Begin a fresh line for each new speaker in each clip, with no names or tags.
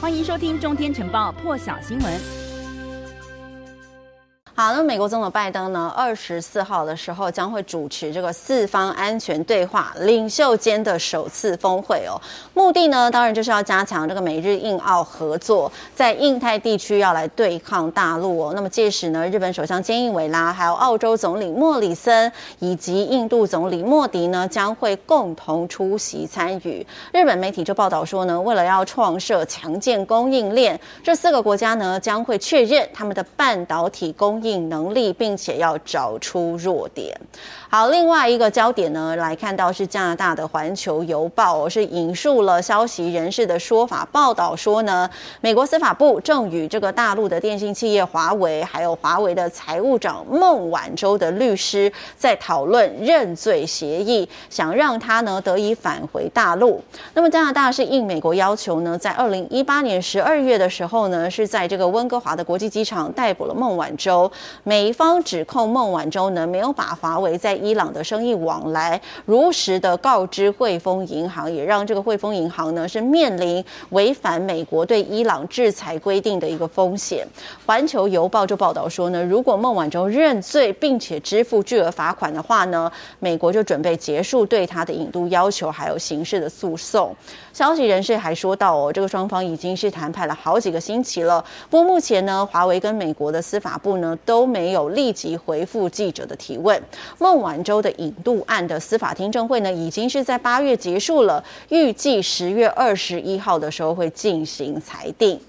欢迎收听《中天晨报》破晓新闻。
好，那美国总统拜登呢，二十四号的时候将会主持这个四方安全对话领袖间的首次峰会哦。目的呢，当然就是要加强这个美日印澳合作，在印太地区要来对抗大陆哦。那么届时呢，日本首相菅义伟啦，还有澳洲总理莫里森以及印度总理莫迪呢，将会共同出席参与。日本媒体就报道说呢，为了要创设强健供应链，这四个国家呢将会确认他们的半导体供应。能力，并且要找出弱点。好，另外一个焦点呢，来看到是加拿大的《环球邮报》是引述了消息人士的说法，报道说呢，美国司法部正与这个大陆的电信企业华为，还有华为的财务长孟晚舟的律师在讨论认罪协议，想让他呢得以返回大陆。那么加拿大是应美国要求呢，在二零一八年十二月的时候呢，是在这个温哥华的国际机场逮捕了孟晚舟。美方指控孟晚舟呢没有把华为在伊朗的生意往来如实的告知汇丰银行，也让这个汇丰银行呢是面临违反美国对伊朗制裁规定的一个风险。环球邮报就报道说呢，如果孟晚舟认罪并且支付巨额罚款的话呢，美国就准备结束对他的引渡要求，还有刑事的诉讼。消息人士还说到哦，这个双方已经是谈判了好几个星期了，不过目前呢，华为跟美国的司法部呢都没有立即回复记者的提问。孟晚舟的引渡案的司法听证会呢，已经是在八月结束了，预计十月二十一号的时候会进行裁定。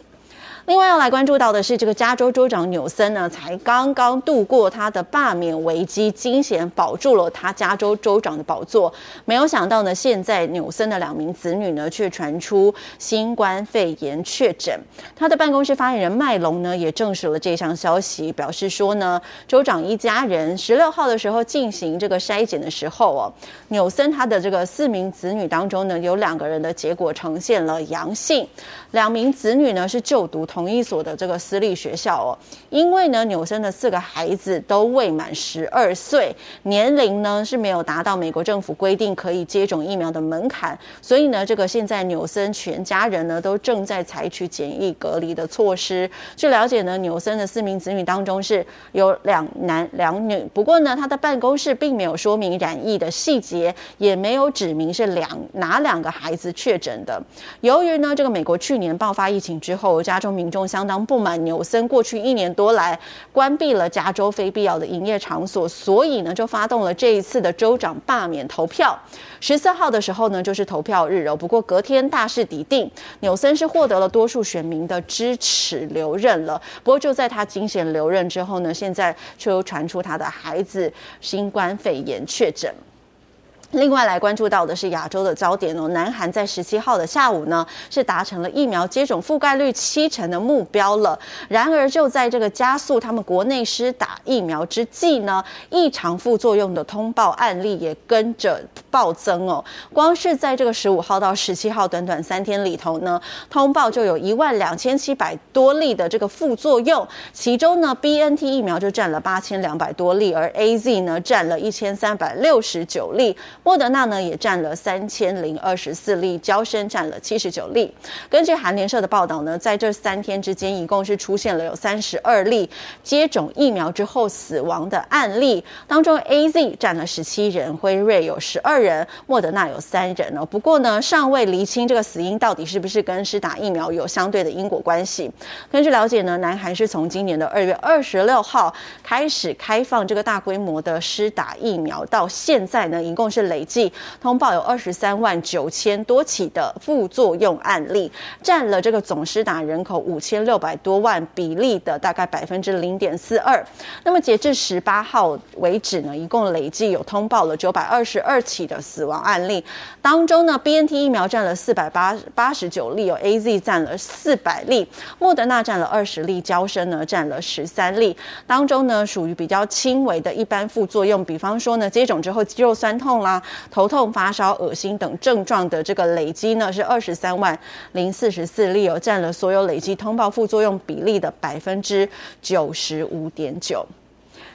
另外要来关注到的是，这个加州州长纽森呢，才刚刚度过他的罢免危机，惊险保住了他加州州长的宝座。没有想到呢，现在纽森的两名子女呢，却传出新冠肺炎确诊。他的办公室发言人麦隆呢，也证实了这项消息，表示说呢，州长一家人十六号的时候进行这个筛检的时候哦，纽森他的这个四名子女当中呢，有两个人的结果呈现了阳性，两名子女呢是就读同。同一所的这个私立学校哦，因为呢，纽森的四个孩子都未满十二岁，年龄呢是没有达到美国政府规定可以接种疫苗的门槛，所以呢，这个现在纽森全家人呢都正在采取检疫隔离的措施。据了解呢，纽森的四名子女当中是有两男两女，不过呢，他的办公室并没有说明染疫的细节，也没有指明是两哪两个孩子确诊的。由于呢，这个美国去年爆发疫情之后，加州民众相当不满纽森过去一年多来关闭了加州非必要的营业场所，所以呢就发动了这一次的州长罢免投票。十四号的时候呢就是投票日哦，不过隔天大势已定，纽森是获得了多数选民的支持留任了。不过就在他惊险留任之后呢，现在却又传出他的孩子新冠肺炎确诊。另外来关注到的是亚洲的焦点哦，南韩在十七号的下午呢，是达成了疫苗接种覆盖率七成的目标了。然而就在这个加速他们国内施打疫苗之际呢，异常副作用的通报案例也跟着暴增哦。光是在这个十五号到十七号短短三天里头呢，通报就有一万两千七百多例的这个副作用，其中呢，BNT 疫苗就占了八千两百多例，而 AZ 呢占了一千三百六十九例。莫德纳呢也占了三千零二十四例，娇生占了七十九例。根据韩联社的报道呢，在这三天之间，一共是出现了有三十二例接种疫苗之后死亡的案例，当中 AZ 占了十七人，辉瑞有十二人，莫德纳有三人哦。不过呢，尚未厘清这个死因到底是不是跟施打疫苗有相对的因果关系。根据了解呢，南韩是从今年的二月二十六号开始开放这个大规模的施打疫苗，到现在呢，一共是。累累计通报有二十三万九千多起的副作用案例，占了这个总施打人口五千六百多万比例的大概百分之零点四二。那么截至十八号为止呢，一共累计有通报了九百二十二起的死亡案例，当中呢，BNT 疫苗占了四百八八十九例，有 AZ 占了四百例，莫德纳占了二十例，娇生呢占了十三例。当中呢，属于比较轻微的一般副作用，比方说呢，接种之后肌肉酸痛啦。头痛、发烧、恶心等症状的这个累积呢，是二十三万零四十四例哦，占了所有累积通报副作用比例的百分之九十五点九。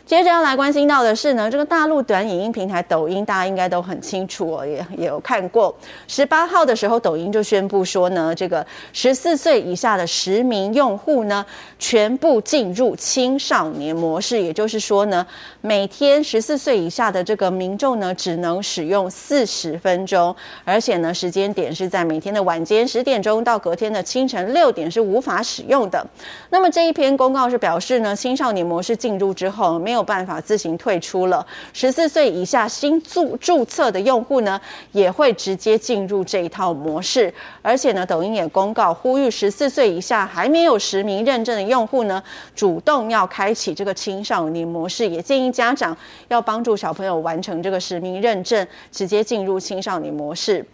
接着要来关心到的是呢，这个大陆短影音平台抖音，大家应该都很清楚哦，也也有看过。十八号的时候，抖音就宣布说呢，这个十四岁以下的实名用户呢，全部进入青少年模式，也就是说呢，每天十四岁以下的这个民众呢，只能使用四十分钟，而且呢，时间点是在每天的晚间十点钟到隔天的清晨六点是无法使用的。那么这一篇公告是表示呢，青少年模式进入之后没没有办法自行退出了，十四岁以下新注注册的用户呢，也会直接进入这一套模式。而且呢，抖音也公告呼吁十四岁以下还没有实名认证的用户呢，主动要开启这个青少年模式，也建议家长要帮助小朋友完成这个实名认证，直接进入青少年模式。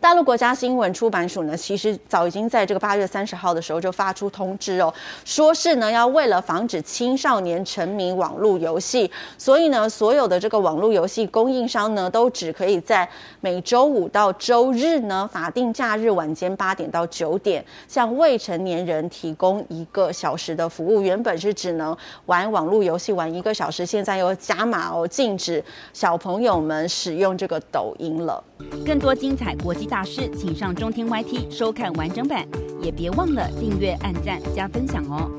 大陆国家新闻出版署呢，其实早已经在这个八月三十号的时候就发出通知哦，说是呢要为了防止青少年沉迷网络游戏，所以呢所有的这个网络游戏供应商呢，都只可以在每周五到周日呢法定假日晚间八点到九点，向未成年人提供一个小时的服务。原本是只能玩网络游戏玩一个小时，现在又加码哦，禁止小朋友们使用这个抖音了。
更多精彩国际大师，请上中天 YT 收看完整版，也别忘了订阅、按赞、加分享哦。